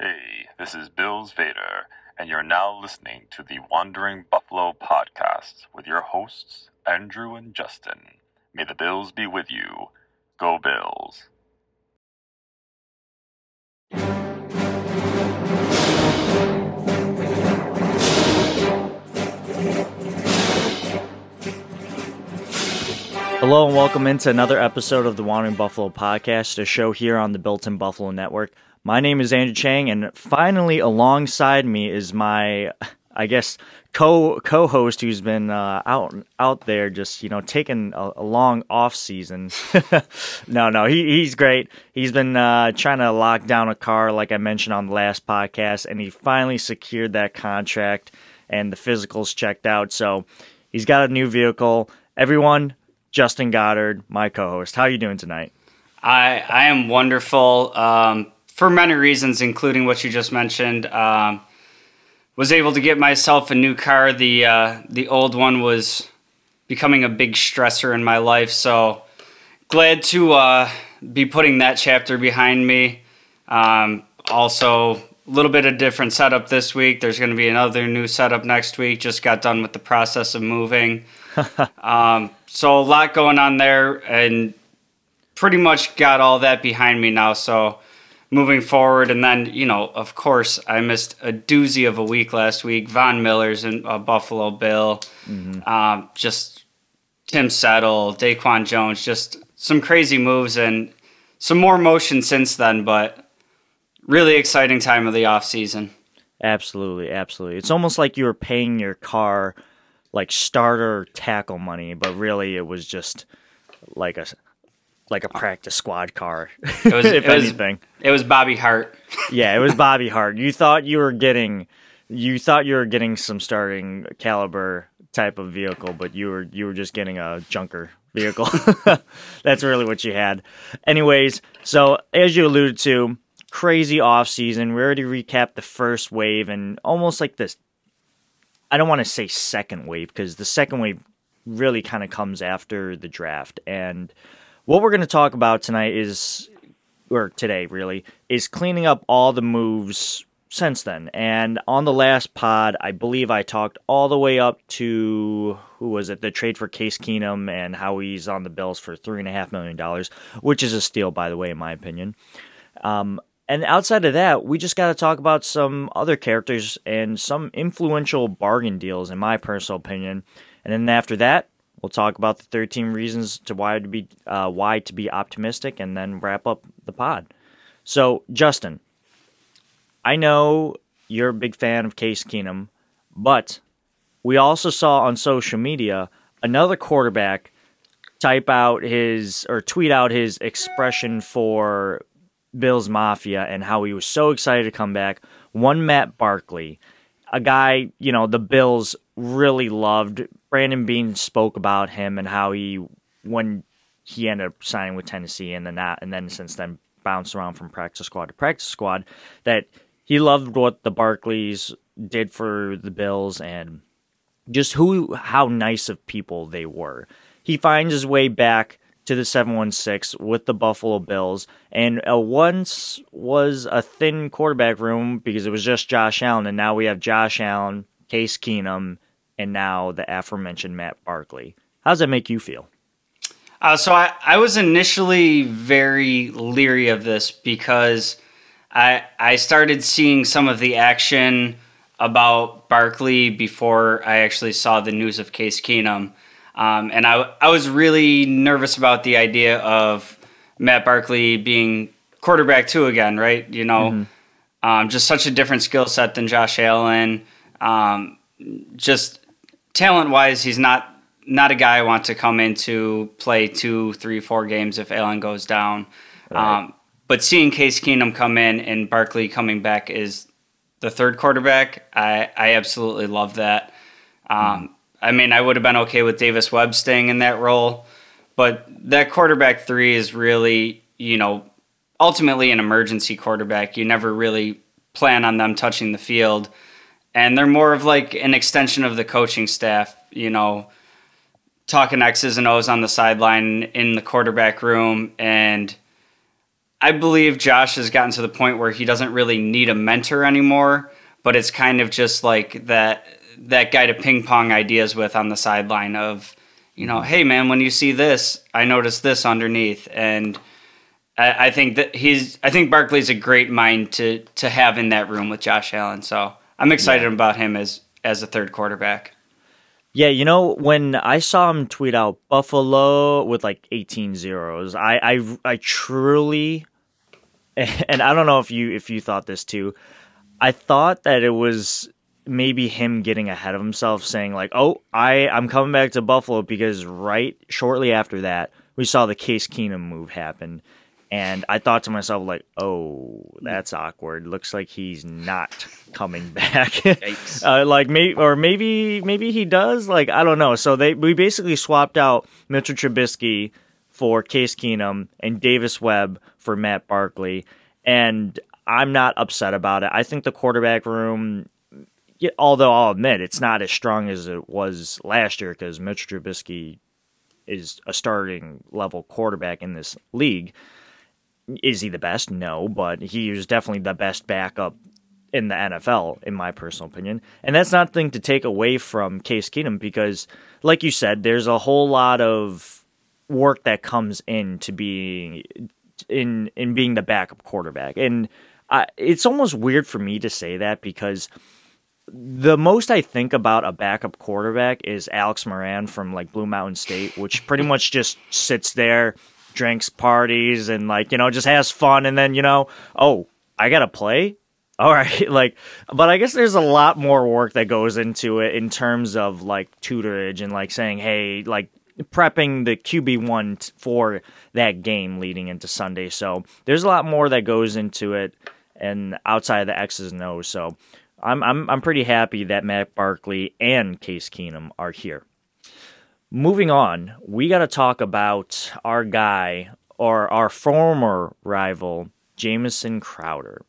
Hey, this is Bills Vader, and you're now listening to the Wandering Buffalo podcast with your hosts, Andrew and Justin. May the Bills be with you. Go Bills. Hello and welcome into another episode of the Wandering Buffalo podcast, a show here on the Built in Buffalo Network. My name is Andrew Chang, and finally alongside me is my, I guess, co co host who's been uh, out out there just you know taking a, a long off season. no, no, he he's great. He's been uh, trying to lock down a car, like I mentioned on the last podcast, and he finally secured that contract and the physicals checked out. So he's got a new vehicle. Everyone, Justin Goddard, my co-host. How are you doing tonight? I I am wonderful um, for many reasons, including what you just mentioned. Um, was able to get myself a new car. The uh, the old one was becoming a big stressor in my life, so glad to uh, be putting that chapter behind me. Um, also, a little bit of different setup this week. There's going to be another new setup next week. Just got done with the process of moving. um, so a lot going on there, and pretty much got all that behind me now. So moving forward, and then you know, of course, I missed a doozy of a week last week. Von Miller's in uh, Buffalo Bill, um, just Tim Settle, Daquan Jones, just some crazy moves and some more motion since then. But really exciting time of the off season. Absolutely, absolutely. It's almost like you were paying your car like starter tackle money, but really it was just like a like a practice squad car. It was, if it was, anything. it was Bobby Hart. Yeah, it was Bobby Hart. You thought you were getting you thought you were getting some starting caliber type of vehicle, but you were you were just getting a junker vehicle. That's really what you had. Anyways, so as you alluded to, crazy off season. We already recapped the first wave and almost like this I don't want to say second wave because the second wave really kind of comes after the draft. And what we're going to talk about tonight is, or today really, is cleaning up all the moves since then. And on the last pod, I believe I talked all the way up to who was it? The trade for Case Keenum and how he's on the Bills for three and a half million dollars, which is a steal, by the way, in my opinion. Um, and outside of that, we just got to talk about some other characters and some influential bargain deals, in my personal opinion. And then after that, we'll talk about the 13 reasons to why to be uh, why to be optimistic, and then wrap up the pod. So, Justin, I know you're a big fan of Case Keenum, but we also saw on social media another quarterback type out his or tweet out his expression for Bills Mafia and how he was so excited to come back. One Matt Barkley, a guy, you know, the Bills really loved. Brandon Beane spoke about him and how he when he ended up signing with Tennessee and then that and then since then bounced around from practice squad to practice squad that he loved what the Barkleys did for the Bills and just who how nice of people they were. He finds his way back to the 716 with the Buffalo Bills. And once was a thin quarterback room because it was just Josh Allen. And now we have Josh Allen, Case Keenum, and now the aforementioned Matt Barkley. How does that make you feel? Uh, so I, I was initially very leery of this because I I started seeing some of the action about Barkley before I actually saw the news of Case Keenum. Um, and I, I was really nervous about the idea of Matt Barkley being quarterback two again, right? You know, um, just such a different skill set than Josh Allen. Um, just talent wise, he's not not a guy I want to come in to play two, three, four games if Allen goes down. Um, but seeing Case Keenum come in and Barkley coming back is the third quarterback. I, I absolutely love that. Um, I mean, I would have been okay with Davis Webb staying in that role, but that quarterback three is really, you know, ultimately an emergency quarterback. You never really plan on them touching the field. And they're more of like an extension of the coaching staff, you know, talking X's and O's on the sideline in the quarterback room. And I believe Josh has gotten to the point where he doesn't really need a mentor anymore, but it's kind of just like that that guy to ping pong ideas with on the sideline of, you know, hey man, when you see this, I noticed this underneath, and I, I think that he's I think Barkley's a great mind to to have in that room with Josh Allen. So I'm excited yeah. about him as as a third quarterback. Yeah, you know, when I saw him tweet out Buffalo with like 18 zeros, I I, I truly and I don't know if you if you thought this too. I thought that it was maybe him getting ahead of himself saying like, "Oh, I I'm coming back to Buffalo because right shortly after that, we saw the Case Keenum move happen." And I thought to myself, like, oh, mm. that's awkward. Looks like he's not coming back. uh, like, maybe, or maybe, maybe he does. Like, I don't know. So they, we basically swapped out Mitchell Trubisky for Case Keenum and Davis Webb for Matt Barkley. And I'm not upset about it. I think the quarterback room, although I'll admit it's not as strong as it was last year because Mitch Trubisky is a starting level quarterback in this league. Is he the best? No, but he is definitely the best backup in the NFL, in my personal opinion. And that's not thing to take away from Case Keenum because, like you said, there's a whole lot of work that comes in to being in in being the backup quarterback, and I, it's almost weird for me to say that because the most I think about a backup quarterback is Alex Moran from like Blue Mountain State, which pretty much just sits there drinks parties and like you know just has fun. And then you know oh i gotta play all right like but i guess there's a lot more work that goes into it in terms of like tutorage and like saying hey like prepping the qb1 for that game leading into sunday. So there's a lot more that goes into it and outside of the x's and o's. So i'm i'm, I'm pretty happy that matt barkley and case keenum are here. Moving on, we got to talk about our guy or our former rival, Jamison Crowder.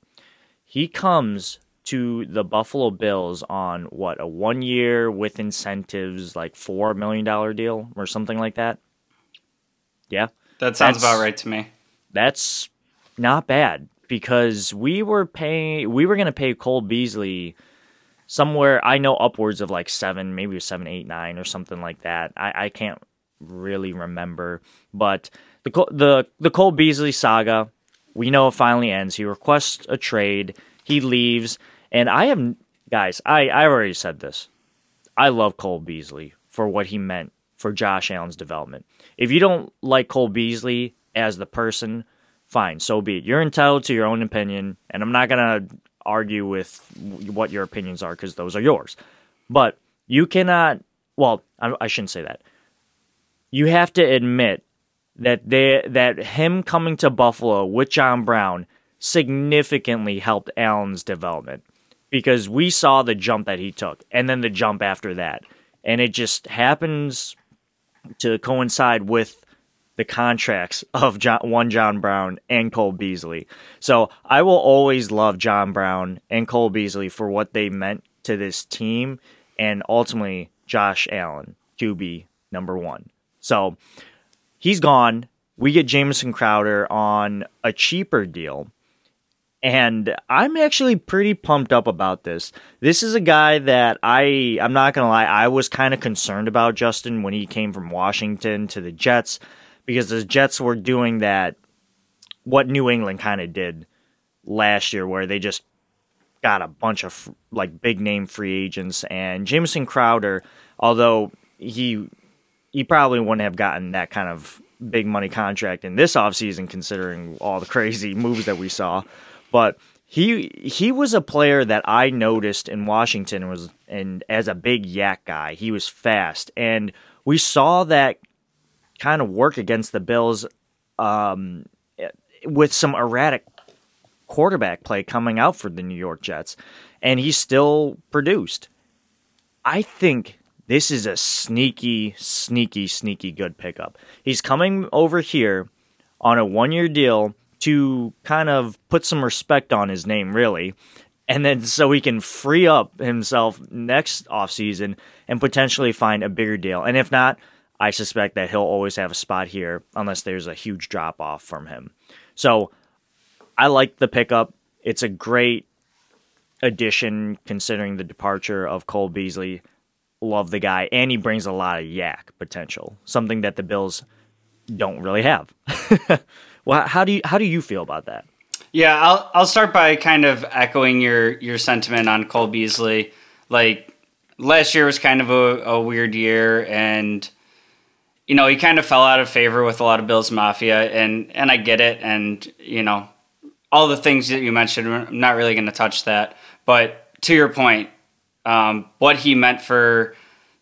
He comes to the Buffalo Bills on what a one year with incentives, like four million dollar deal or something like that. Yeah, that sounds that's, about right to me. That's not bad because we were paying, we were going to pay Cole Beasley somewhere I know upwards of like seven, maybe seven, eight, nine, or something like that. I, I can't really remember, but the the the Cole Beasley saga, we know it finally ends. He requests a trade, he leaves, and I have guys. I I already said this. I love Cole Beasley for what he meant for Josh Allen's development. If you don't like Cole Beasley as the person, fine, so be it. You're entitled to your own opinion, and I'm not gonna argue with what your opinions are because those are yours. But you cannot, well, I, I shouldn't say that. You have to admit that they that him coming to Buffalo with John Brown significantly helped Allen's development because we saw the jump that he took and then the jump after that. And it just happens to coincide with the contracts of John, one John Brown and Cole Beasley. So I will always love John Brown and Cole Beasley for what they meant to this team and ultimately Josh Allen, QB number one. So he's gone. We get Jamison Crowder on a cheaper deal. And I'm actually pretty pumped up about this. This is a guy that I I'm not going to lie, I was kind of concerned about Justin when he came from Washington to the Jets because the Jets were doing that what New England kind of did last year where they just got a bunch of like big name free agents and Jamison Crowder although he he probably wouldn't have gotten that kind of big money contract in this offseason considering all the crazy moves that we saw but he he was a player that I noticed in Washington was and as a big YAC guy he was fast and we saw that kind of work against the Bills um, with some erratic quarterback play coming out for the New York Jets, and he still produced. I think this is a sneaky, sneaky, sneaky good pickup. He's coming over here on a one year deal to kind of put some respect on his name, really. And then so he can free up himself next offseason and potentially find a bigger deal. And if not, I suspect that he'll always have a spot here unless there's a huge drop off from him. So I like the pickup. It's a great addition considering the departure of Cole Beasley. Love the guy, and he brings a lot of YAC potential, something that the Bills don't really have. well, how do you how do you feel about that? Yeah, I'll I'll start by kind of echoing your your sentiment on Cole Beasley. Like last year was kind of a, a weird year, and you know he kind of fell out of favor with a lot of Bills Mafia, and and I get it, and you know all the things that you mentioned. I'm not really going to touch that, but to your point, um, what he meant for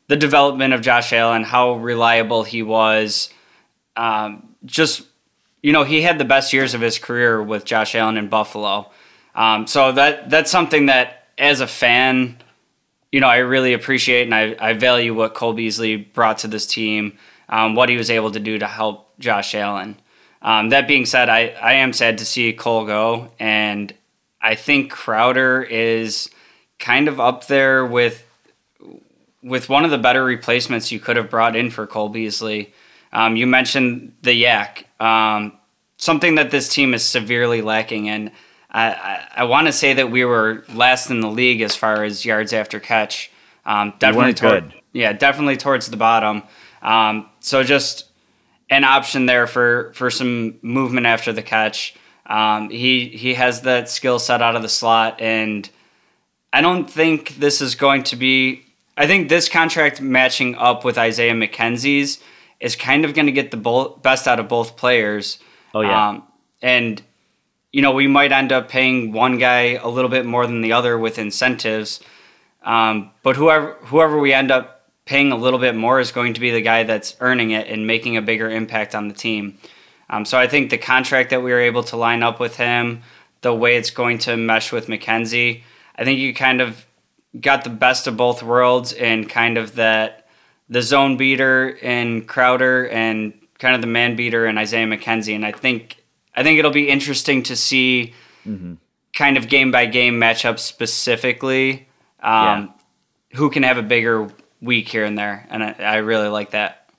the development of Josh Allen, how reliable he was, um, just you know he had the best years of his career with Josh Allen in Buffalo. Um, so that that's something that as a fan, you know, I really appreciate and I, I value what Cole Beasley brought to this team, um, what he was able to do to help Josh Allen. Um, that being said, I, I am sad to see Cole go, and I think Crowder is kind of up there with with one of the better replacements you could have brought in for Cole Beasley. Um, you mentioned the YAC, um, something that this team is severely lacking, and I, I, I want to say that we were last in the league as far as yards after catch. Um, definitely toward, good. yeah, definitely towards the bottom. Um, so just an option there for for some movement after the catch. Um, he he has that skill set out of the slot, and I don't think this is going to be. I think this contract matching up with Isaiah McKenzie's is kind of going to get the bo- best out of both players. Oh yeah, um, and you know we might end up paying one guy a little bit more than the other with incentives, um, but whoever whoever we end up paying a little bit more is going to be the guy that's earning it and making a bigger impact on the team. Um, so I think the contract that we were able to line up with him, the way it's going to mesh with McKenzie, I think you kind of got the best of both worlds and kind of that the zone beater in Crowder and kind of the man beater in Isaiah McKenzie. And I think I think it'll be interesting to see mm-hmm. kind of game by game matchups specifically. Um, yeah. Who can have a bigger week here and there, and I, I really like that.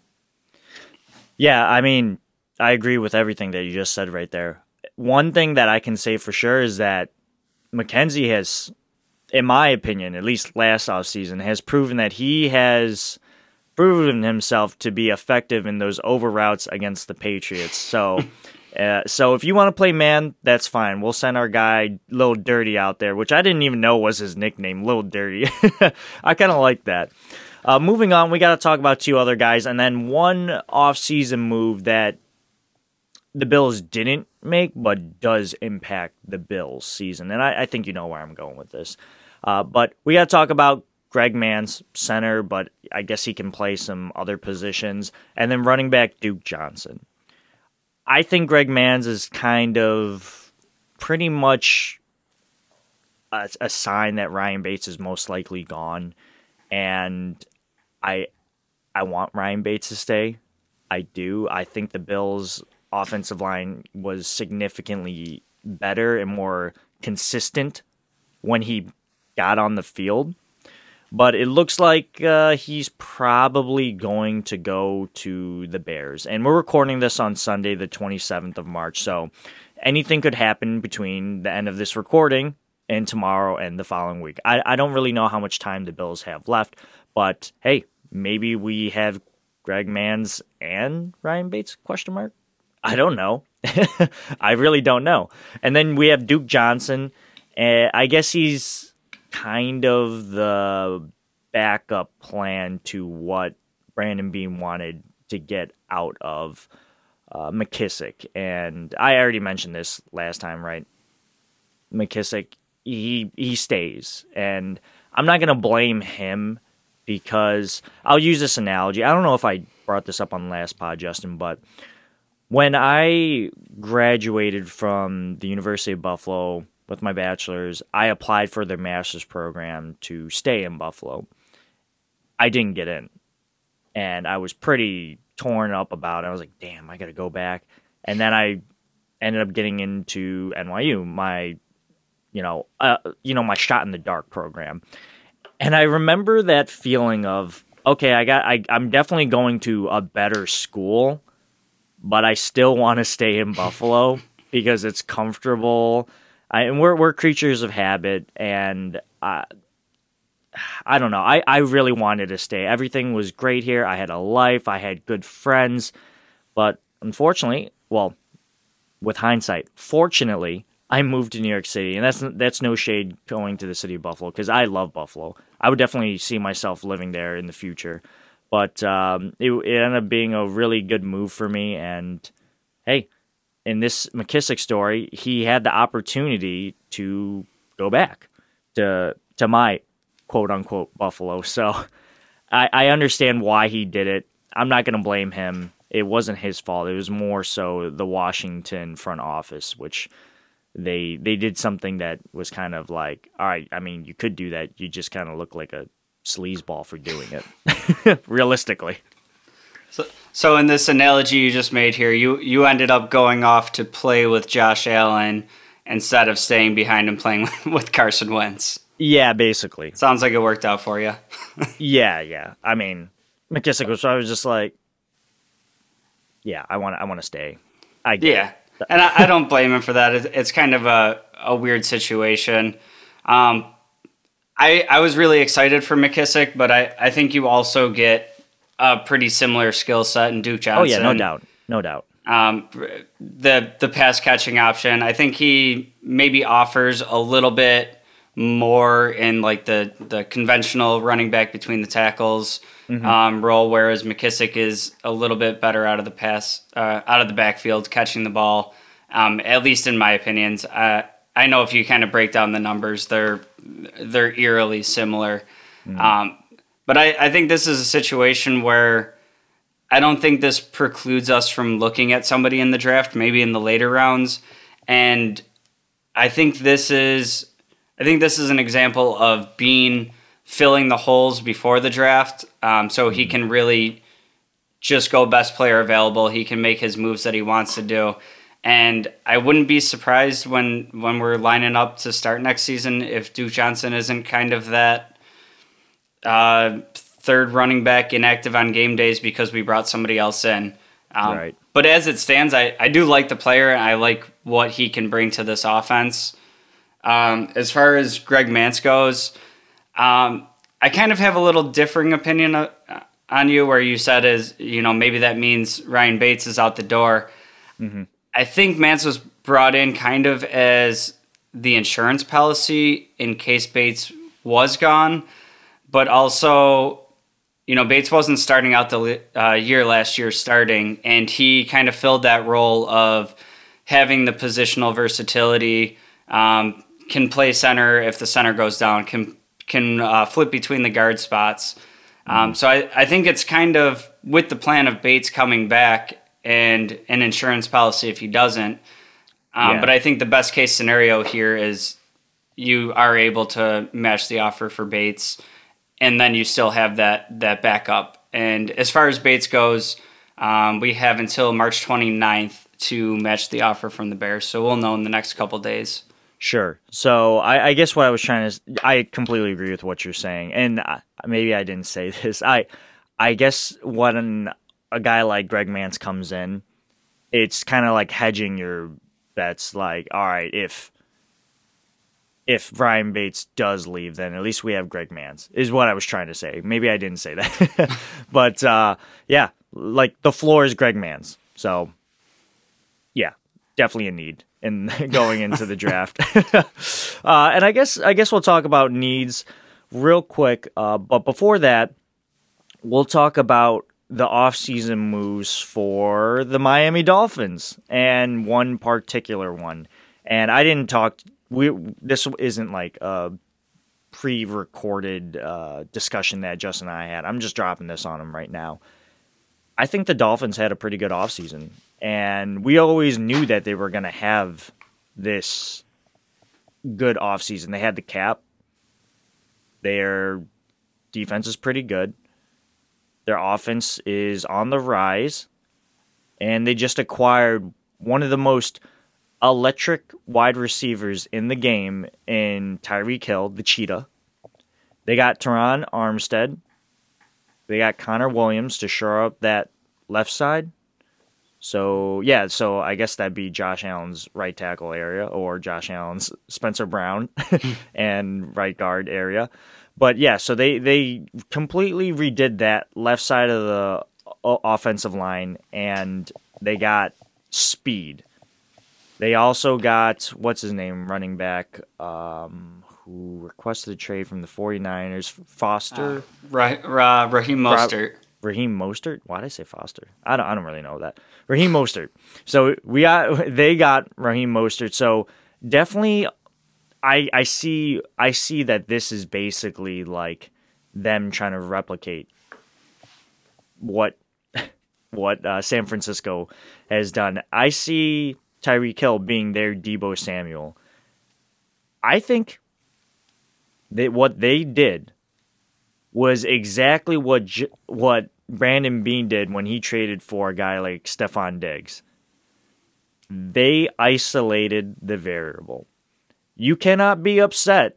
Yeah, I mean, I agree with everything that you just said right there. One thing that I can say for sure is that McKenzie has, in my opinion, at least last off season, has proven that he has proven himself to be effective in those over routes against the Patriots. So Uh, so if you want to play man, that's fine. We'll send our guy Little Dirty out there, which I didn't even know was his nickname, Little Dirty. I kind of like that. Uh, moving on, we got to talk about two other guys, and then one off-season move that the Bills didn't make, but does impact the Bills' season. And I, I think you know where I'm going with this. Uh, but we got to talk about Greg Mancz center, but I guess he can play some other positions, and then running back Duke Johnson. I think Greg Mancz is kind of pretty much a, a sign that Ryan Bates is most likely gone, and I I want Ryan Bates to stay. I do. I think the Bills' offensive line was significantly better and more consistent when he got on the field. But it looks like uh, he's probably going to go to the Bears. And we're recording this on Sunday, the 27th of March. So anything could happen between the end of this recording and tomorrow and the following week. I, I don't really know how much time the Bills have left. But hey, maybe we have Greg Mancz and Ryan Bates question mark. I don't know. I really don't know. And then we have Duke Johnson. Uh, I guess he's kind of the backup plan to what Brandon Beane wanted to get out of uh, McKissic. And I already mentioned this last time, right? McKissic, he he stays, and I'm not gonna blame him because I'll use this analogy. I don't know if I brought this up on the last pod, Justin, but when I graduated from the University of Buffalo with my bachelor's, I applied for their master's program to stay in Buffalo. I didn't get in. And I was pretty torn up about it. I was like, damn, I got to go back. And then I ended up getting into NYU, my, you know, uh, you know, my shot in the dark program. And I remember that feeling of, okay, I got, I, I'm definitely going to a better school, but I still want to stay in Buffalo because it's comfortable. I, and we're we're creatures of habit, and I, I don't know. I, I really wanted to stay. Everything was great here. I had a life. I had good friends, but unfortunately, well, with hindsight, fortunately, I moved to New York City, and that's that's no shade going to the city of Buffalo because I love Buffalo. I would definitely see myself living there in the future, but um, it, it ended up being a really good move for me. And hey, in this McKissic story, he had the opportunity to go back to to my quote unquote Buffalo. So I, I understand why he did it. I'm not going to blame him. It wasn't his fault. It was more so the Washington front office, which they they did something that was kind of like, all right. I mean, you could do that. You just kind of look like a sleazeball for doing it. Realistically. So, so in this analogy you just made here, you you ended up going off to play with Josh Allen instead of staying behind and playing with Carson Wentz. Yeah, basically. Sounds like it worked out for you. yeah, yeah. I mean, McKissic was. So I was just like, yeah, I want. I want to stay. I yeah, it. and I, I, don't blame him for that. It's, it's kind of a a weird situation. Um, I I was really excited for McKissic, but I I think you also get a pretty similar skill set in Duke Johnson. Oh yeah, no doubt, no doubt. Um, the the pass catching option, I think he maybe offers a little bit more in like the the conventional running back between the tackles mm-hmm. um, role, whereas McKissic is a little bit better out of the pass, uh, out of the backfield, catching the ball. Um, at least in my opinions, uh, I know if you kind of break down the numbers, they're they're eerily similar. Mm-hmm. Um, but I, I think this is a situation where I don't think this precludes us from looking at somebody in the draft, maybe in the later rounds. And I think this is I think this is an example of Beane filling the holes before the draft, um, so he can really just go best player available. He can make his moves that he wants to do. And I wouldn't be surprised when when we're lining up to start next season if Duke Johnson isn't kind of that uh, third running back inactive on game days because we brought somebody else in. Um, right. But as it stands, I, I do like the player and I like what he can bring to this offense. Um, as far as Greg Mancz goes, um, I kind of have a little differing opinion uh, on you where you said is you know maybe that means Ryan Bates is out the door. Mm-hmm. I think Mancz was brought in kind of as the insurance policy in case Bates was gone but also, you know, Bates wasn't starting out the uh, year last year starting, and he kind of filled that role of having the positional versatility. Um, can play center if the center goes down. Can can uh, flip between the guard spots. Um, mm-hmm. so I, I think it's kind of with the plan of Bates coming back and an insurance policy if he doesn't. Um, yeah. But I think the best case scenario here is you are able to match the offer for Bates and then you still have that that backup. And as far as Bates goes, um, we have until March 29th to match the offer from the Bears, so we'll know in the next couple days. Sure. So I, I, guess what I was trying to, I completely agree with what you're saying, and maybe I didn't say this. I, I guess when a guy like Greg Mancz comes in, it's kind of like hedging your bets. Like, all right, if if Ryan Bates does leave, then at least we have Greg Mancz, is what I was trying to say. Maybe I didn't say that. but uh, yeah, like the floor is Greg Mancz. So yeah, definitely a need in going into the draft. uh, and I guess I guess we'll talk about needs real quick. Uh, but before that, we'll talk about the offseason moves for the Miami Dolphins and one particular one. And I didn't talk we this isn't like a pre-recorded uh, discussion that Justin and I had. I'm just dropping this on him right now. I think the Dolphins had a pretty good offseason, and we always knew that they were going to have this good offseason. They had the cap. Their defense is pretty good. Their offense is on the rise, and they just acquired one of the most – electric wide receivers in the game in Tyreek Hill, the cheetah. They got Terron Armstead. They got Connor Williams to shore up that left side. So yeah, so I guess that'd be Josh Allen's right tackle area or Josh Allen's Spencer Brown and right guard area. But yeah, so they they completely redid that left side of the offensive line and they got speed. They also got what's his name running back um, who requested a trade from the 49ers, Foster. Uh, Ra- Ra- Raheem Mostert. Ra- Raheem Mostert. Why did I say Foster? I don't. I don't really know that. Raheem Mostert. So we got. They got Raheem Mostert. So definitely I I see I see that this is basically like them trying to replicate what what uh, San Francisco has done. I see Tyreek Hill being their Deebo Samuel. I think that what they did was exactly what what Brandon Beane did when he traded for a guy like Stefon Diggs. They isolated the variable you cannot be upset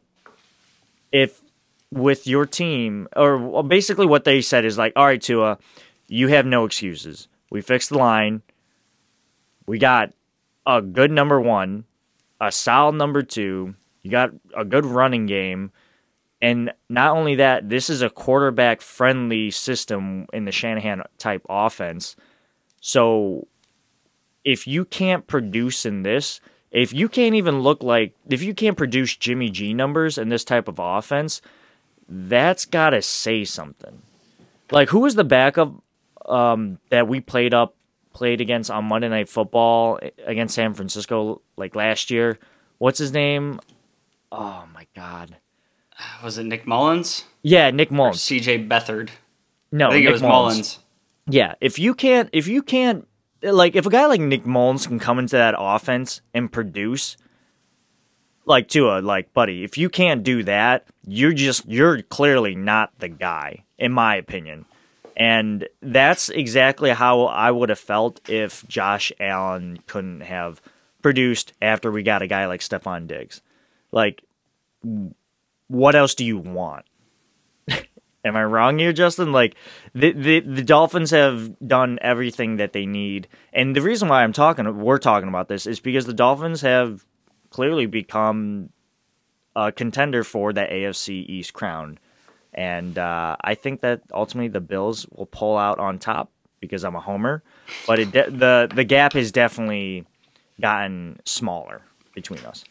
if with your team or basically what they said is like, all right, Tua, you have no excuses. We fixed the line. We got a good number one, a solid number two. You got a good running game. And not only that, this is a quarterback friendly system in the Shanahan type offense. So if you can't produce in this, if you can't even look like if you can't produce Jimmy G numbers in this type of offense, that's got to say something. Like who was the backup um, that we played up played against on Monday Night Football eh, against San Francisco like last year? What's his name? Oh my god. Was it Nick Mullens? Yeah, Nick Mullens. CJ Beathard. No, I think Nick it was Mullens. Mullens. Yeah, if you can't if you can't eh, like if a guy like Nick Mullens can come into that offense and produce like Tua, like buddy, if you can't do that, you're just you're clearly not the guy, in my opinion. And that's exactly how I would have felt if Josh Allen couldn't have produced after we got a guy like Stefon Diggs. Like what else do you want? Am I wrong here, Justin? Like the, the the Dolphins have done everything that they need, and the reason why I'm talking, we're talking about this, is because the Dolphins have clearly become a contender for the AFC East crown, and uh, I think that ultimately the Bills will pull out on top because I'm a homer, but it de- the the gap has definitely gotten smaller between us.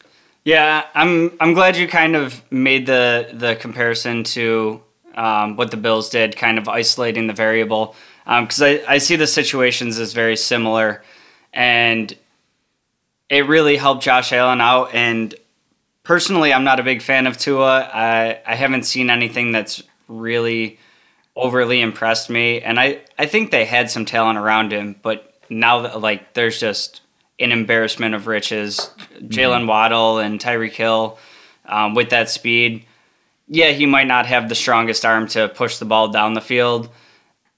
Yeah, I'm I'm glad you kind of made the the comparison to um, what the Bills did, kind of isolating the variable. Because um, I, I see the situations as very similar. And it really helped Josh Allen out. And personally, I'm not a big fan of Tua. I, I haven't seen anything that's really overly impressed me. And I, I think they had some talent around him, but now that like there's just an embarrassment of riches. Jalen mm-hmm. Waddle and Tyreek Hill um, with that speed yeah, he might not have the strongest arm to push the ball down the field,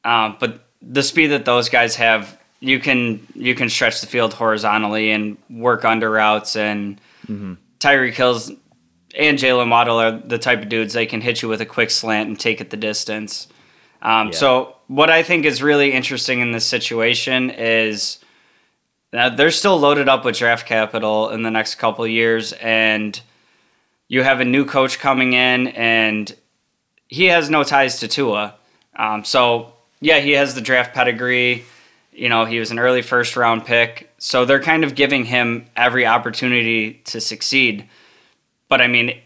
uh, but the speed that those guys have, you can you can stretch the field horizontally and work under routes. And mm-hmm. Tyreek Hill's and Jalen Waddle are the type of dudes they can hit you with a quick slant and take it the distance. Um, yeah. So what I think is really interesting in this situation is that they're still loaded up with draft capital in the next couple years and you have a new coach coming in, and he has no ties to Tua. Um, so yeah, he has the draft pedigree. You know, he was an early first round pick, so they're kind of giving him every opportunity to succeed. But I mean,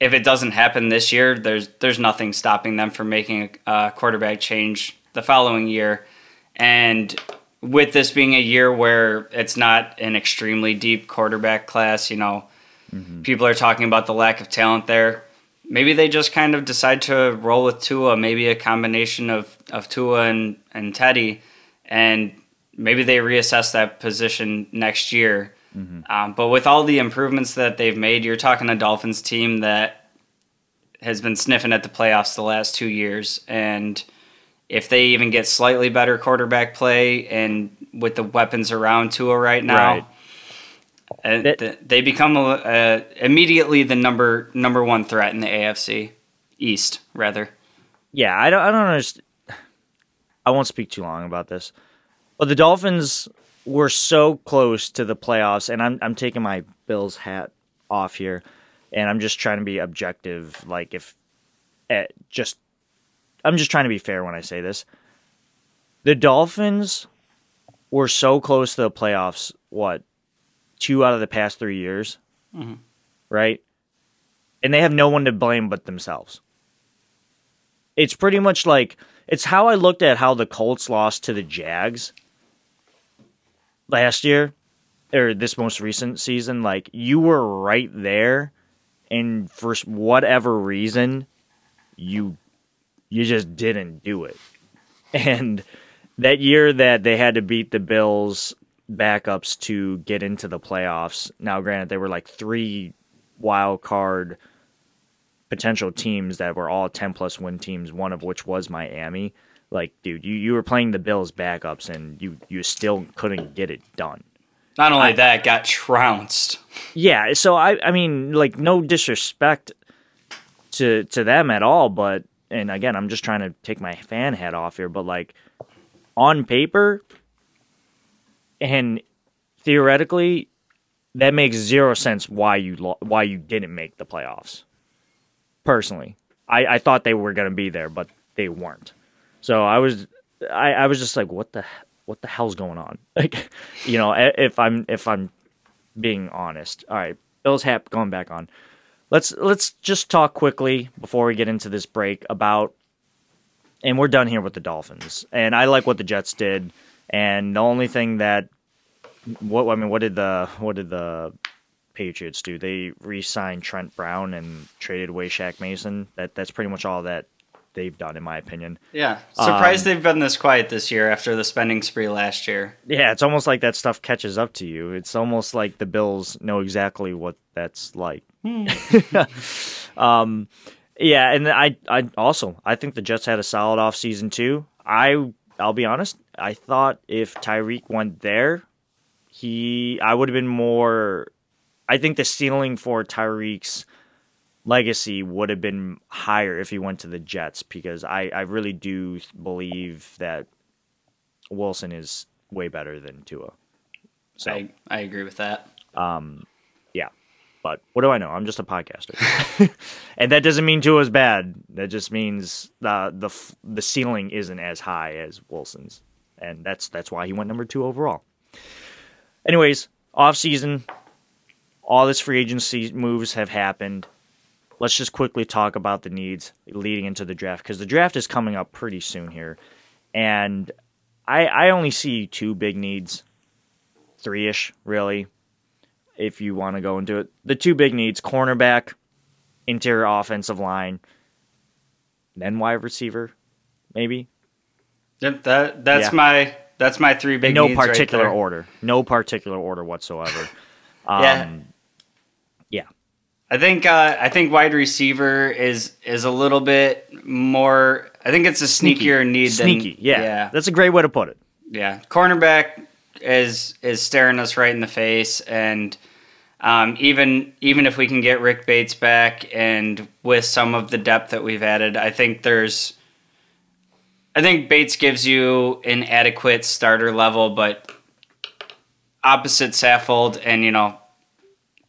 if it doesn't happen this year, there's there's nothing stopping them from making a quarterback change the following year. And with this being a year where it's not an extremely deep quarterback class, you know, Mm-hmm. People are talking about the lack of talent there. Maybe they just kind of decide to roll with Tua, maybe a combination of, of Tua and, and Teddy, and maybe they reassess that position next year. Mm-hmm. Um, but with all the improvements that they've made, you're talking a Dolphins team that has been sniffing at the playoffs the last two years. And if they even get slightly better quarterback play and with the weapons around Tua right now, right. Uh, that, they become uh, immediately the number number one threat in the AFC East, rather. Yeah, I don't. I don't understand. I won't speak too long about this, but the Dolphins were so close to the playoffs, and I'm I'm taking my Bills hat off here, and I'm just trying to be objective. Like if, eh, just, I'm just trying to be fair when I say this. The Dolphins were so close to the playoffs. What, two out of the past three years, right? And they have no one to blame but themselves. It's pretty much like it's how I looked at how the Colts lost to the Jags last year or this most recent season. Like you were right there, and for whatever reason, you you just didn't do it. And that year that they had to beat the Bills backups to get into the playoffs. Now, granted, they were like three wild card potential teams that were all 10 plus win teams, one of which was Miami. Like, dude, you, you were playing the Bills backups and you, you still couldn't get it done. Not only that, got trounced. Yeah, so I I mean, like no disrespect to to them at all, but and again, I'm just trying to take my fan hat off here, but like on paper and theoretically that makes zero sense why you lo- why you didn't make the playoffs. Personally, I I thought they were going to be there, but they weren't. So I was I I was just like what the what the hell's going on? Like, you know, if I'm if I'm being honest. All right, Bills Hap going back on. Let's let's just talk quickly before we get into this break about and we're done here with the Dolphins. And I like what the Jets did. And the only thing that what I mean, what did the what did the Patriots do? They re-signed Trent Brown and traded away Shaq Mason. That that's pretty much all that they've done, in my opinion. Yeah. Surprised Um, they've been this quiet this year after the spending spree last year. Yeah, it's almost like that stuff catches up to you. It's almost like the Bills know exactly what that's like. um, yeah, and I, I also I think the Jets had a solid off season too. I, I'll be honest. I thought if Tyreek went there, he I would have been more. I think the ceiling for Tyreek's legacy would have been higher if he went to the Jets because I, I really do believe that Wilson is way better than Tua. So I, I agree with that. Um, yeah, but what do I know? I'm just a podcaster, and that doesn't mean Tua Tua's bad. That just means the the the ceiling isn't as high as Wilson's, and that's that's why he went number two overall. Anyways, off season, all this free agency moves have happened. Let's just quickly talk about the needs leading into the draft because the draft is coming up pretty soon here, and I I only see two big needs, three ish really if you want to go into it. The two big needs cornerback, interior offensive line, then wide receiver, maybe. Yep, that that's Yeah. my that's my three big no needs right particular there. order. No particular order whatsoever. Um, yeah. I think uh, I think wide receiver is is a little bit more. I think it's a sneakier need. Sneaky. Than, Yeah. yeah, That's a great way to put it. yeah. Cornerback is is staring us right in the face, and um, even even if we can get Rick Bates back, and with some of the depth that we've added, I think there's. I think Bates gives you an adequate starter level, but opposite Saffold, and you know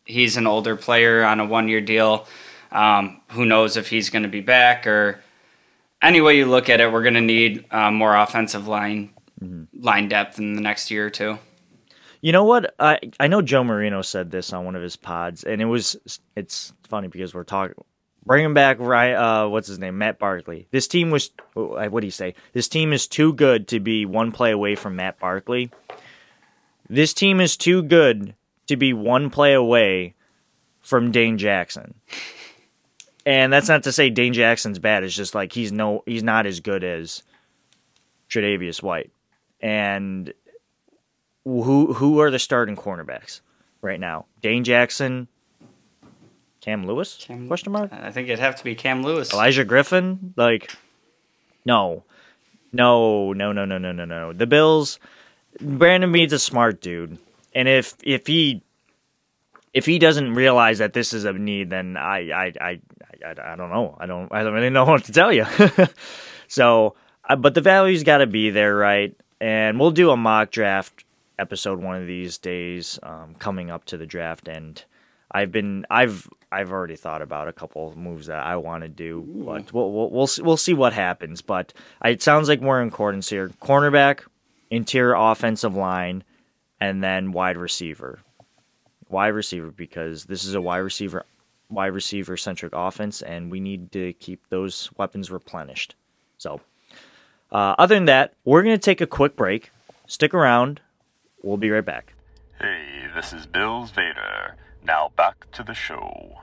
he's an older player on a one year deal. Um, who knows if he's going to be back or any way you look at it, we're going to need uh, more offensive line line depth in the next year or two. You know what? I I know Joe Marino said this on one of his pods, and it was it's funny because we're talking bringing back right. Uh, what's his name? Matt Barkley. This team was what do you say? This team is too good to be one play away from Matt Barkley. This team is too good to be one play away from Dane Jackson. And that's not to say Dane Jackson's bad. It's just like he's no he's not as good as Tre'Davious White. And who who are the starting cornerbacks right now? Dane Jackson, Cam Lewis? Cam- question mark. I think it'd have to be Cam Lewis. Elijah Griffin? Like, no, no, no, no, no, no, no, no. The Bills. Brandon Beane's a smart dude, and if if he if he doesn't realize that this is a need, then I I I I, I don't know. I don't I don't really know what to tell you. so, uh, but the value's got to be there, right? And we'll do a mock draft episode one of these days um, coming up to the draft, and I've been I've I've already thought about a couple moves that I want to do, but we'll we'll we'll, we'll see what happens. But it sounds like we're in accordance here: cornerback, interior offensive line, and then wide receiver. Wide receiver because this is a wide receiver wide receiver centric offense, and we need to keep those weapons replenished. So, uh, other than that, we're going to take a quick break. Stick around. We'll be right back. Hey, this is Bills Vader. Now back to the show.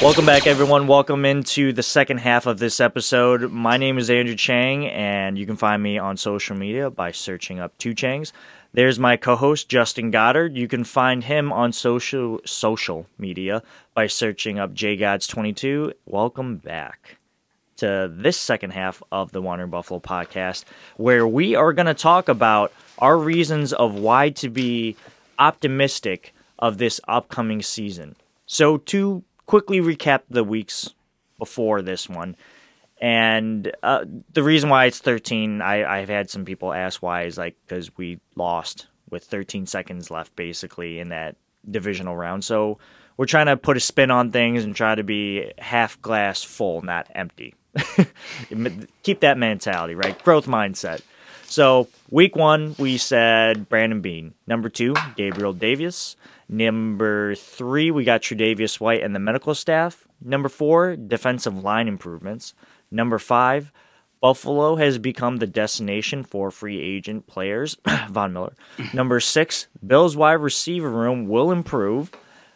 Welcome back, everyone. Welcome into the second half of this episode. My name is Andrew Chang, and you can find me on social media by searching up Two Changs. There's my co-host Justin Goddard. You can find him on social social media by searching up jgods22. Welcome back to this second half of the Wandering Buffalo podcast, where we are going to talk about our reasons of why to be optimistic of this upcoming season. So to quickly recap the weeks before this one, and uh, the reason why it's 13, I, I've had some people ask why is like because we lost with 13 seconds left basically in that divisional round. So we're trying to put a spin on things and try to be half glass full, not empty. Keep that mentality, right? Growth mindset. So week one, we said Brandon Beane. Number two, Gabriel Davis. Number three, we got Tre'Davious White and the medical staff. Number four, defensive line improvements. Number five, Buffalo has become the destination for free agent players. Von Miller. Number six, Bills wide receiver room will improve.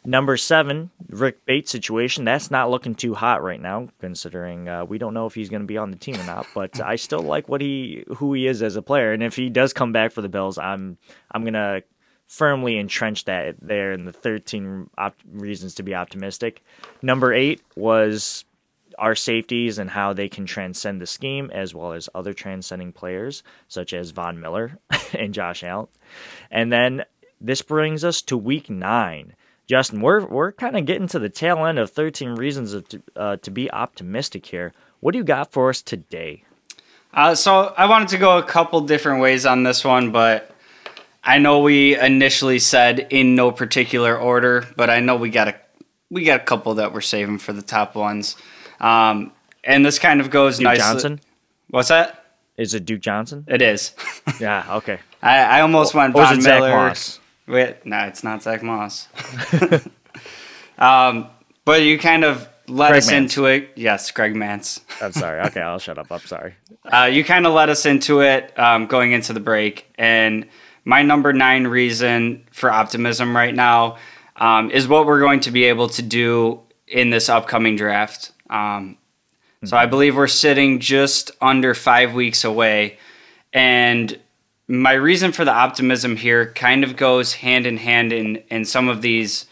Number seven, Rick Bates situation. That's not looking too hot right now, considering uh, we don't know if he's going to be on the team or not. But I still like what he, who he is as a player, and if he does come back for the Bills, I'm, I'm gonna firmly entrenched that there in the 13 op- reasons to be optimistic. Number eight was our safeties and how they can transcend the scheme, as well as other transcending players such as Von Miller and Josh Allen. And then this brings us to week nine. Justin, we're we're kind of getting to the tail end of 13 reasons of, uh, to be optimistic here. What do you got for us today? Uh, so I wanted to go a couple different ways on this one, but I know we initially said in no particular order, but I know we got a we got a couple that we're saving for the top ones. Um, and this kind of goes nice. Duke nicely. Johnson? What's that? Is it Duke Johnson? It is. Yeah, okay. I, I almost went Von it Zach Miller. Moss? Wait, no, it's not Zach Moss. um, but you kind of let Greg us Mancz. into it. Yes, Greg Mancz. I'm sorry. Okay, I'll shut up. I'm sorry. Uh, you kind of let us into it um, going into the break. And my number nine reason for optimism right now um, is what we're going to be able to do in this upcoming draft. Um, So I believe we're sitting just under five weeks away. And my reason for the optimism here kind of goes hand in hand in, in some of these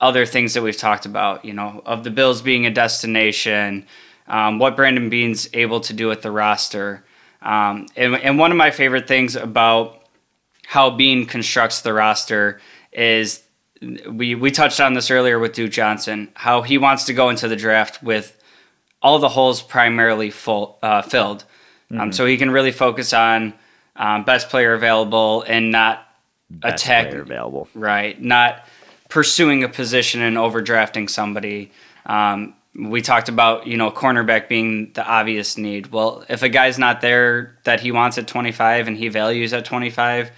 other things that we've talked about, you know, of the Bills being a destination, um, what Brandon Beane's able to do with the roster. Um, and, and one of my favorite things about how Beane constructs the roster is we, we touched on this earlier with Duke Johnson, how he wants to go into the draft with all the holes primarily full, uh, filled. Um, so he can really focus on um, best player available and not Best attack player available. Right. Not pursuing a position and overdrafting somebody. Um, we talked about, you know, cornerback being the obvious need. Well, if a guy's not there that he wants at 25 and he values at 25,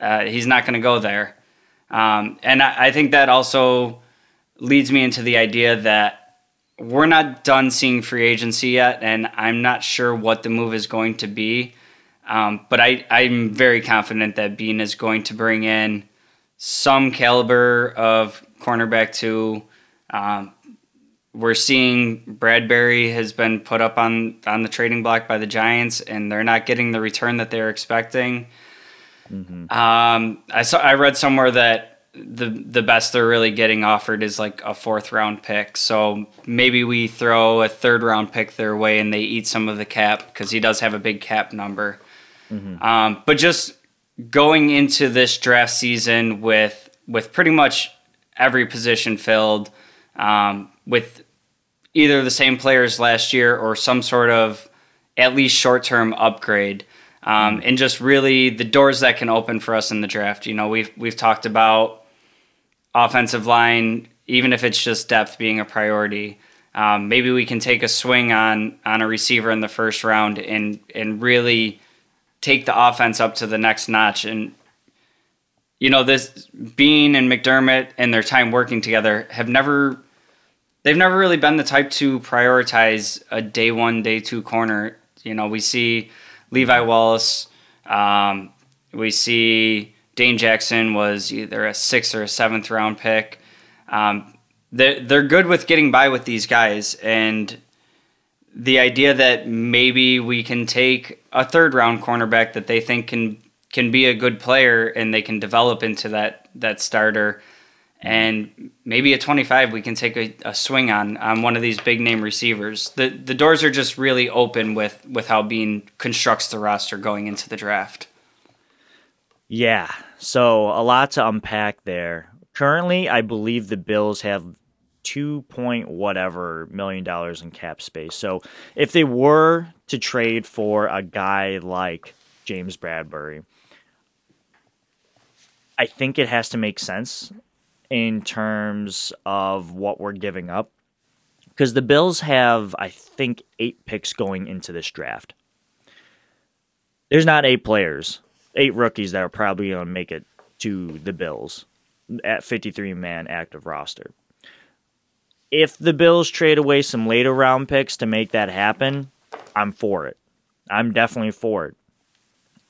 uh, he's not going to go there. Um, and I, I think that also leads me into the idea that we're not done seeing free agency yet, and I'm not sure what the move is going to be. Um, but I, I'm very confident that Beane is going to bring in some caliber of cornerback too. Um, we're seeing Bradberry has been put up on on the trading block by the Giants, and they're not getting the return that they're expecting. Um, I saw I read somewhere that the the best they're really getting offered is like a fourth round pick. So maybe we throw a third round pick their way, and they eat some of the cap because he does have a big cap number. Um, but just going into this draft season with with pretty much every position filled, um, with either the same players last year or some sort of at least short term upgrade. Um, and just really the doors that can open for us in the draft. You know, we've we've talked about offensive line, even if it's just depth being a priority. Um, maybe we can take a swing on on a receiver in the first round and and really take the offense up to the next notch. And you know, this Beane and McDermott and their time working together have never they've never really been the type to prioritize a day one, day two corner. You know, we see Levi Wallace, um, we see Dane Jackson was either a sixth or a seventh round pick. Um, they're, they're good with getting by with these guys. And the idea that maybe we can take a third round cornerback that they think can can be a good player and they can develop into that that starter and maybe at 25 we can take a, a, swing on on one of these big name receivers. The the doors are just really open with with how Beane constructs the roster going into the draft. Yeah, so a lot to unpack there. Currently, I believe the Bills have two point whatever million dollars in cap space. So if they were to trade for a guy like James Bradberry, I think it has to make sense in terms of what we're giving up. Because the Bills have, I think, eight picks going into this draft. There's not eight players, eight rookies that are probably going to make it to the Bills at 53 man active roster. If the Bills trade away some later round picks to make that happen, I'm for it. I'm definitely for it.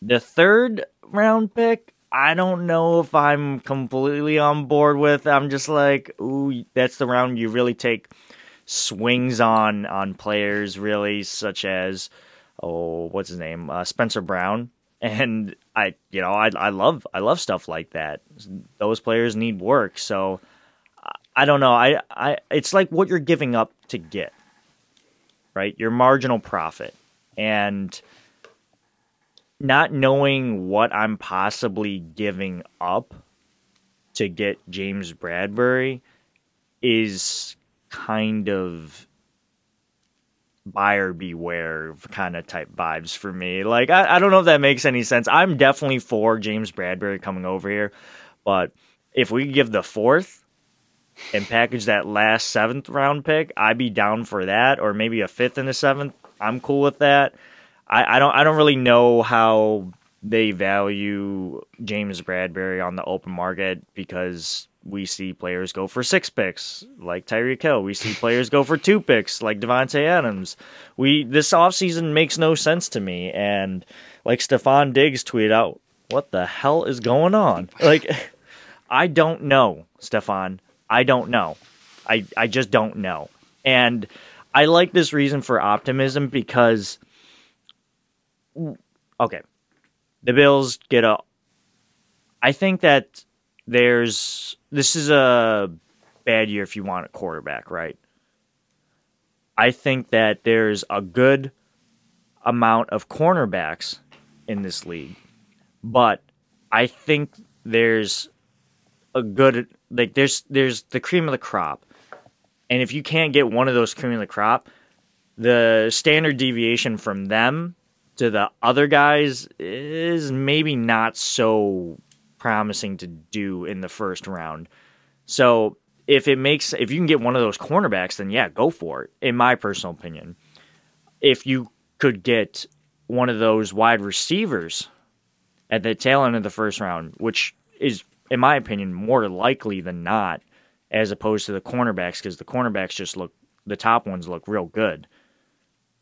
The third round pick, I don't know if I'm completely on board with. I'm just like, ooh, that's the round you really take swings on on players, really, such as oh, what's his name, uh, Spencer Brown, and I, you know, I I love I love stuff like that. Those players need work, so I don't know. I I it's like what you're giving up to get, right? Your marginal profit, and not knowing what I'm possibly giving up to get James Bradberry is kind of buyer beware kind of type vibes for me. Like, I, I don't know if that makes any sense. I'm definitely for James Bradberry coming over here, but if we give the fourth and package that last seventh round pick, I'd be down for that, or maybe a fifth and a seventh. I'm cool with that. I, I don't I don't really know how they value James Bradberry on the open market because we see players go for six picks like Tyreek Hill. We see players go for two picks like Davante Adams. We this offseason makes no sense to me. And like Stefon Diggs tweeted out, what the hell is going on? Like I don't know, Stefon. I don't know. I, I just don't know. And I like this reason for optimism because okay, the Bills get a. I think that there's this is a bad year if you want a quarterback, right? I think that there's a good amount of cornerbacks in this league, but I think there's a good like there's there's the cream of the crop, and if you can't get one of those cream of the crop, the standard deviation from them to the other guys is maybe not so promising to do in the first round. So if it makes if you can get one of those cornerbacks, then yeah, go for it. In my personal opinion, if you could get one of those wide receivers at the tail end of the first round, which is in my opinion more likely than not, as opposed to the cornerbacks, because the cornerbacks just look the top ones look real good.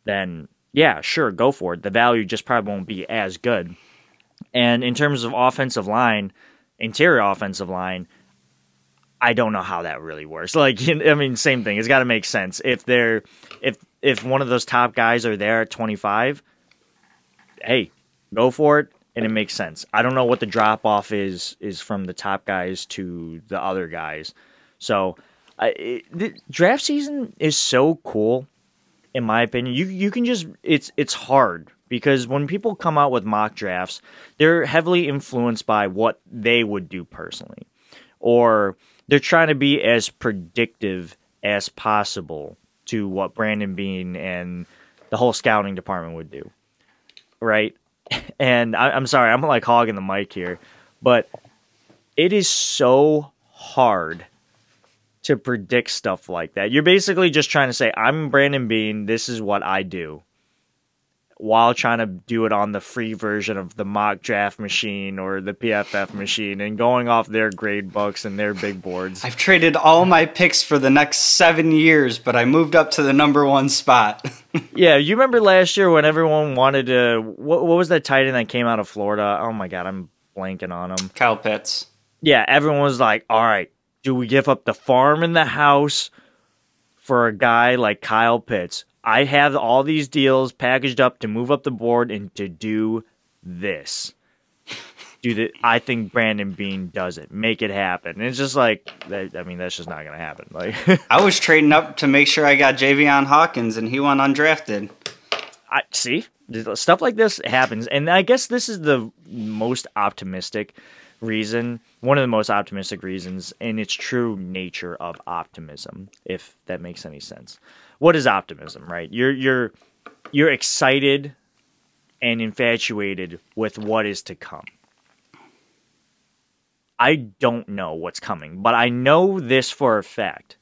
Then yeah, sure, go for it. The value just probably won't be as good. And in terms of offensive line, interior offensive line, I don't know how that really works. Like, I mean, same thing. It's got to make sense. If they're if if one of those top guys are there at 25, hey, go for it and it makes sense. I don't know what the drop off is is from the top guys to the other guys. So, I, it, the draft season is so cool in my opinion. You you can just it's it's hard because when people come out with mock drafts, they're heavily influenced by what they would do personally. Or they're trying to be as predictive as possible to what Brandon Beane and the whole scouting department would do. Right? and I, I'm sorry, I'm like hogging the mic here, but it is so hard to predict stuff like that. You're basically just trying to say, I'm Brandon Beane, this is what I do, while trying to do it on the free version of the mock draft machine or the PFF machine and going off their grade books and their big boards. I've traded all my picks for the next seven years, but I moved up to the number one spot. yeah, you remember last year when everyone wanted to. What, what was that tight end that came out of Florida? Oh my God, I'm blanking on him. Kyle Pitts. Yeah, everyone was like, all right, do we give up the farm and the house for a guy like Kyle Pitts? I have all these deals packaged up to move up the board and to do this. Do the I think Brandon Beane does it. Make it happen. And it's just like I mean, that's just not gonna happen. Like I was trading up to make sure I got Javian Hawkins and he went undrafted. I see stuff like this happens, and I guess this is the most optimistic reason, one of the most optimistic reasons, in its true nature of optimism, if that makes any sense. What is optimism, right? You're you're you're excited and infatuated with what is to come. I don't know what's coming, but I know this for a fact.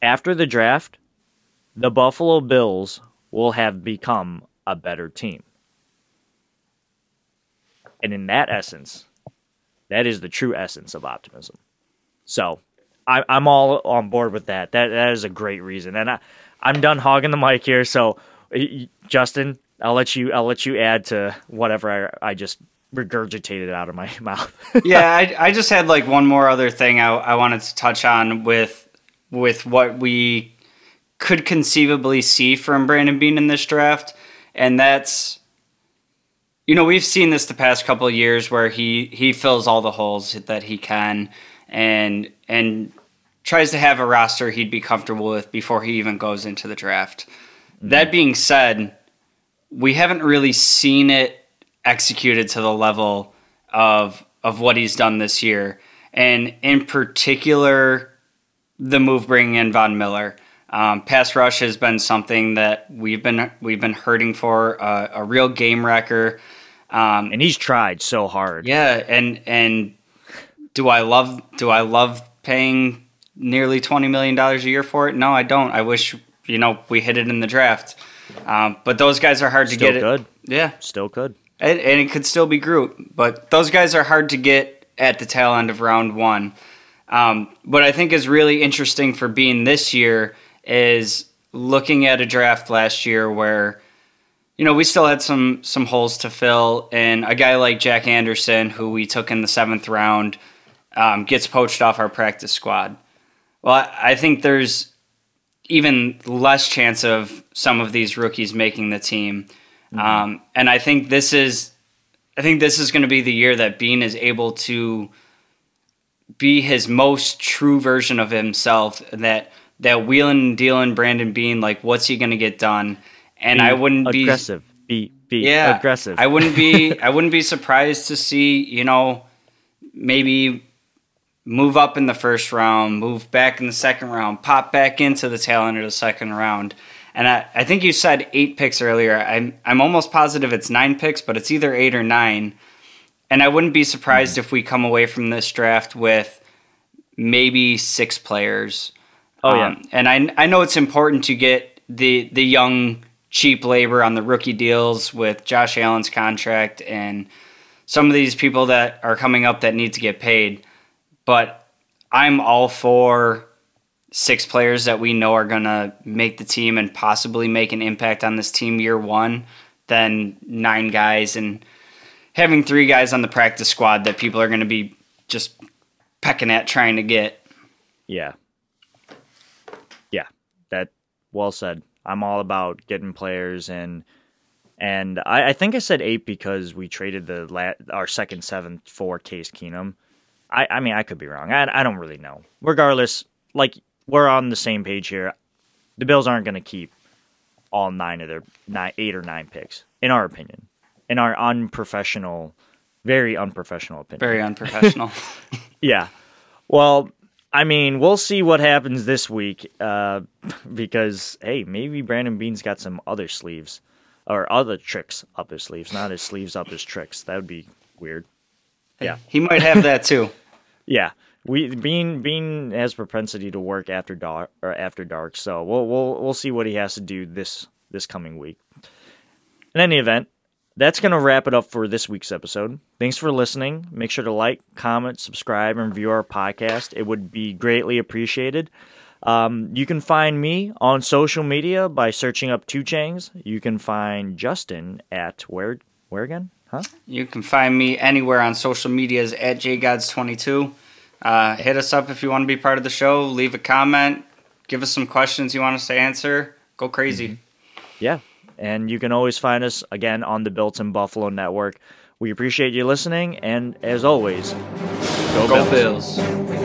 After the draft, the Buffalo Bills will have become a better team. And in that essence, that is the true essence of optimism. So I, am all on board with that. That that is a great reason, and I, I'm done hogging the mic here. So Justin, I'll let you I'll let you add to whatever I, I just regurgitated out of my mouth. yeah, I, I just had like one more other thing I, I wanted to touch on with with what we could conceivably see from Brandon Beane in this draft, and that's you know, we've seen this the past couple of years where he he fills all the holes that he can and and tries to have a roster he'd be comfortable with before he even goes into the draft. Mm-hmm. That being said, we haven't really seen it executed to the level of of what he's done this year, and in particular, the move bringing in Von Miller. Um, pass rush has been something that we've been we've been hurting for uh, a real game wrecker. Um, and he's tried so hard. Yeah, and and do I love do I love paying nearly twenty million dollars a year for it? No, I don't. I wish you know we hit it in the draft. Um, but those guys are hard still to get. Good. It. Yeah, still could. And, and it could still be Groot, but those guys are hard to get at the tail end of round one. Um, what I think is really interesting for Beane this year is looking at a draft last year where you know, we still had some some holes to fill, and a guy like Jack Anderson, who we took in the seventh round, um, gets poached off our practice squad. Well, I, think there's even less chance of some of these rookies making the team, mm-hmm. um, and I think this is, I think this is going to be the year that Beane is able to be his most true version of himself. That that wheeling and dealing Brandon Beane, like what's he going to get done? And be I wouldn't aggressive. be Be be yeah, aggressive. I wouldn't be I wouldn't be surprised to see you know maybe move up in the first round, move back in the second round, pop back into the tail end of the second round. And I, I think you said eight picks earlier. I'm I'm almost positive it's nine picks, but it's either eight or nine. And I wouldn't be surprised mm-hmm. if we come away from this draft with maybe six players. Oh yeah. Um, and I I know it's important to get the the young cheap labor on the rookie deals with Josh Allen's contract and some of these people that are coming up that need to get paid. But I'm all for six players that we know are going to make the team and possibly make an impact on this team year one than nine guys and having three guys on the practice squad that people are going to be just pecking at trying to get. Yeah. Yeah. That well said. I'm all about getting players and and I, I think I said eight because we traded the la- our second seventh for Case Keenum. I, I mean I could be wrong. I, I don't really know. Regardless, like we're on the same page here. The Bills aren't going to keep all nine of their nine, eight or nine picks, in our opinion, in our unprofessional, very unprofessional opinion. Very unprofessional. yeah. Well, I mean, we'll see what happens this week uh, because, hey, maybe Brandon Beane's got some other sleeves or other tricks up his sleeves, not his sleeves up his tricks. That would be weird. Yeah. He might have that too. Yeah, we Beane Bean has propensity to work after dark or after dark, so we'll we'll we'll see what he has to do this this coming week. In any event, that's gonna wrap it up for this week's episode. Thanks for listening. Make sure to like, comment, subscribe, and review our podcast. It would be greatly appreciated. Um, you can find me on social media by searching up Two Changs. You can find Justin at where where again? Huh? You can find me anywhere on social medias at jgods22. Uh, hit us up if you want to be part of the show. Leave a comment. Give us some questions you want us to answer. Go crazy. Yeah. And you can always find us again on the Built in Buffalo Network. We appreciate you listening, and as always, go, Go Bills. Bills.